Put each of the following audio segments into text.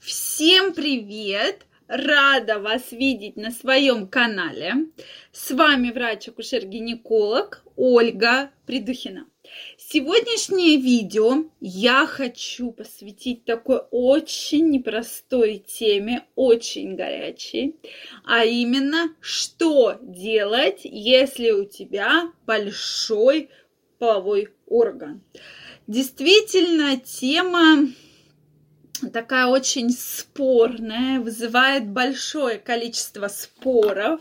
Всем привет! Рада вас видеть на своем канале. С вами врач-акушер-гинеколог Ольга Придухина. Сегодняшнее видео я хочу посвятить такой очень непростой теме, очень горячей, а именно, что делать, если у тебя большой половой орган. Действительно, тема такая очень спорная, вызывает большое количество споров.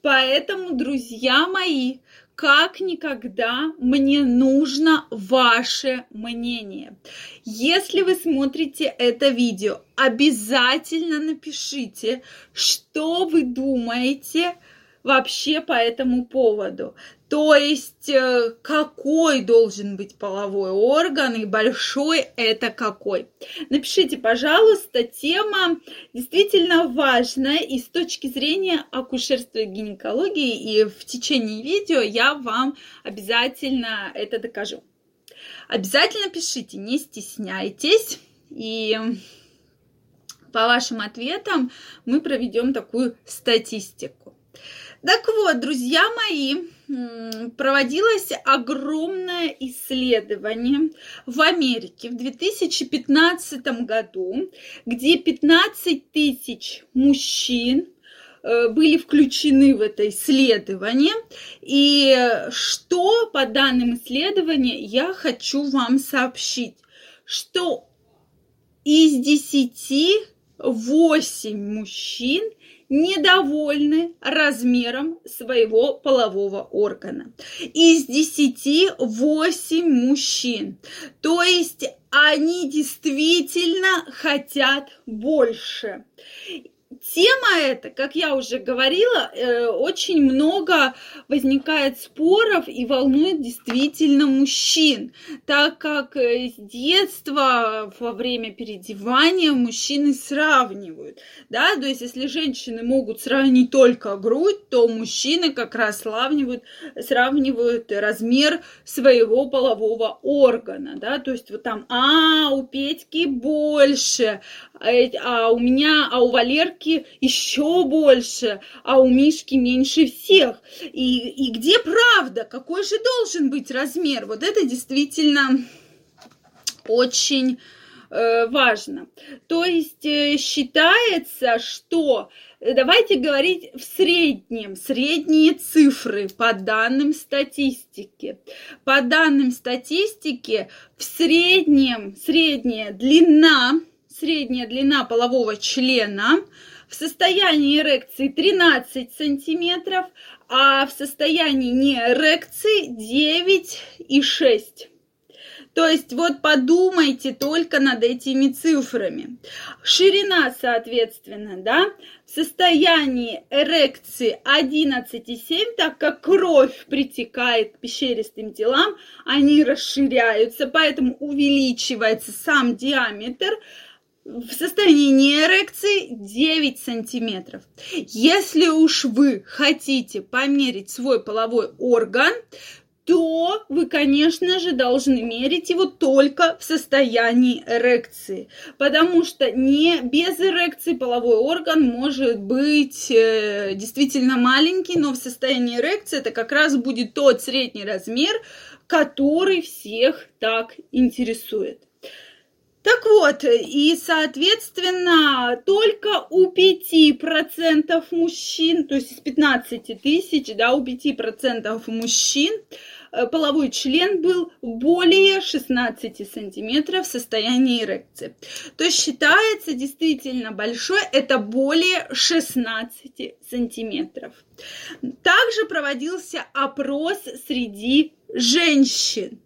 Поэтому, друзья мои, как никогда мне нужно ваше мнение. Если вы смотрите это видео, обязательно напишите, что вы думаете вообще по этому поводу. То есть, э, какой должен быть половой орган и большой это какой. Напишите, пожалуйста, тема действительно важная и с точки зрения акушерства и гинекологии, и в течение видео я вам обязательно это докажу. Обязательно пишите, не стесняйтесь, и по вашим ответам мы проведем такую статистику. Так вот, друзья мои, проводилось огромное исследование в Америке в 2015 году, где 15 тысяч мужчин э, были включены в это исследование. И что по данным исследования я хочу вам сообщить, что из 10 8 мужчин недовольны размером своего полового органа. Из 10 8 мужчин. То есть они действительно хотят больше. Тема эта, как я уже говорила, э, очень много возникает споров и волнует действительно мужчин, так как э, с детства во время переодевания мужчины сравнивают, да, то есть если женщины могут сравнить только грудь, то мужчины как раз сравнивают, сравнивают размер своего полового органа, да, то есть вот там, а, у Петьки больше, а, а у меня, а у Валерки еще больше, а у Мишки меньше всех. И, и где правда? Какой же должен быть размер? Вот это действительно очень э, важно. То есть э, считается, что э, давайте говорить в среднем, средние цифры по данным статистики. По данным статистики в среднем средняя длина средняя длина полового члена в состоянии эрекции 13 сантиметров, а в состоянии неэрекции 9 и 6. То есть вот подумайте только над этими цифрами. Ширина, соответственно, да, в состоянии эрекции 11,7, так как кровь притекает к пещеристым телам, они расширяются, поэтому увеличивается сам диаметр в состоянии неэрекции 9 сантиметров. Если уж вы хотите померить свой половой орган, то вы, конечно же, должны мерить его только в состоянии эрекции, потому что не без эрекции половой орган может быть э, действительно маленький, но в состоянии эрекции это как раз будет тот средний размер, который всех так интересует. Так вот, и, соответственно, только у 5% мужчин, то есть из 15 тысяч, да, у 5% мужчин э, половой член был более 16 сантиметров в состоянии эрекции. То есть считается действительно большой, это более 16 сантиметров. Также проводился опрос среди женщин.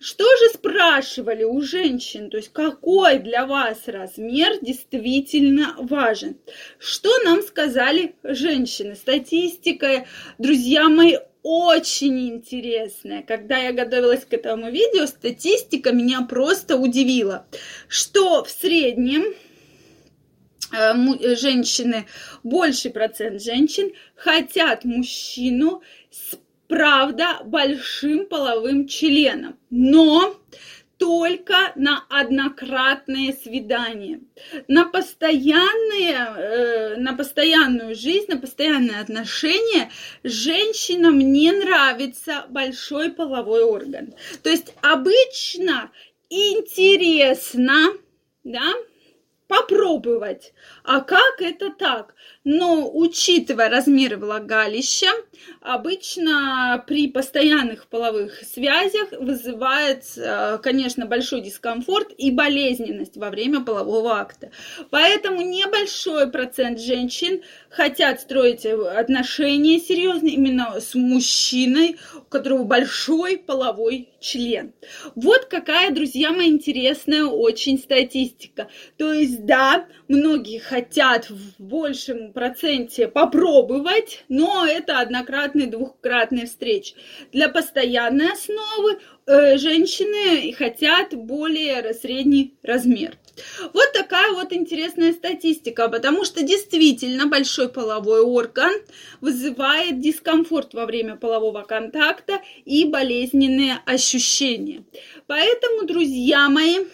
Что же спрашивали у женщин? То есть какой для вас размер действительно важен? Что нам сказали женщины? Статистика, друзья мои, очень интересная. Когда я готовилась к этому видео, статистика меня просто удивила, что в среднем э, женщины, больший процент женщин хотят мужчину с правда большим половым членом. Но только на однократные свидания. На постоянные, э, на постоянную жизнь, на постоянные отношения женщинам не нравится большой половой орган. То есть обычно интересно, да, попробовать. А как это так? Но учитывая размеры влагалища, обычно при постоянных половых связях вызывает, э, конечно, большой дискомфорт и болезненность во время полового акта. Поэтому небольшой процент женщин хотят строить отношения серьезные именно с мужчиной, у которого большой половой член. Вот какая, друзья мои, интересная очень статистика. То есть, да, многие хотят в большем проценте попробовать, но это однократные, двухкратные встречи. Для постоянной основы э, женщины хотят более средний размер. Вот такая вот интересная статистика, потому что действительно большой половой орган вызывает дискомфорт во время полового контакта и болезненные ощущения. Поэтому, друзья мои,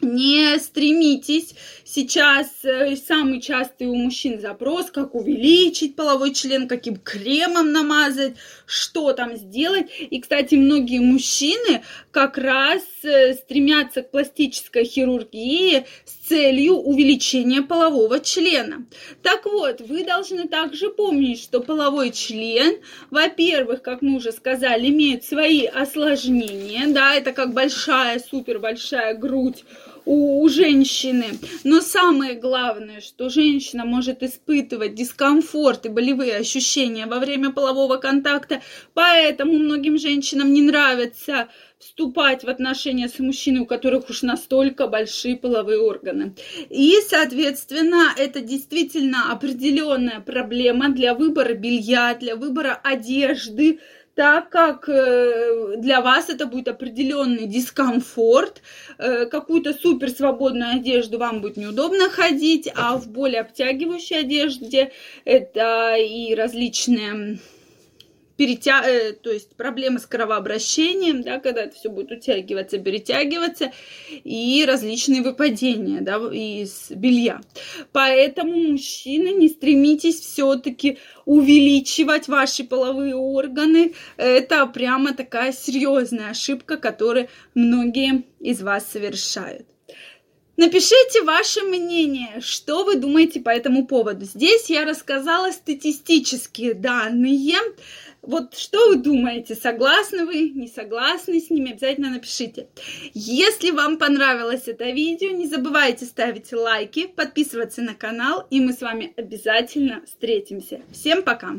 не стремитесь. Сейчас э, самый частый у мужчин запрос, как увеличить половой член, каким кремом намазать, что там сделать. И, кстати, многие мужчины как раз э, стремятся к пластической хирургии с целью увеличения полового члена. Так вот, вы должны также помнить, что половой член, во-первых, как мы уже сказали, имеет свои осложнения, да, это как большая, супер большая грудь у, у женщины. Но самое главное, что женщина может испытывать дискомфорт и болевые ощущения во время полового контакта, поэтому многим женщинам не нравится вступать в отношения с мужчиной, у которых уж настолько большие половые органы. И, соответственно, это действительно определенная проблема для выбора белья, для выбора одежды, так как э, для вас это будет определенный дискомфорт, э, какую-то супер свободную одежду вам будет неудобно ходить, а в более обтягивающей одежде это и различные перетя... Э, то есть проблемы с кровообращением, да, когда это все будет утягиваться, перетягиваться, и различные выпадения да, из белья. Поэтому, мужчины, не стремитесь все-таки увеличивать ваши половые органы. Это прямо такая серьезная ошибка, которую многие из вас совершают. Напишите ваше мнение, что вы думаете по этому поводу. Здесь я рассказала статистические данные, вот что вы думаете, согласны вы, не согласны с ними, обязательно напишите. Если вам понравилось это видео, не забывайте ставить лайки, подписываться на канал, и мы с вами обязательно встретимся. Всем пока!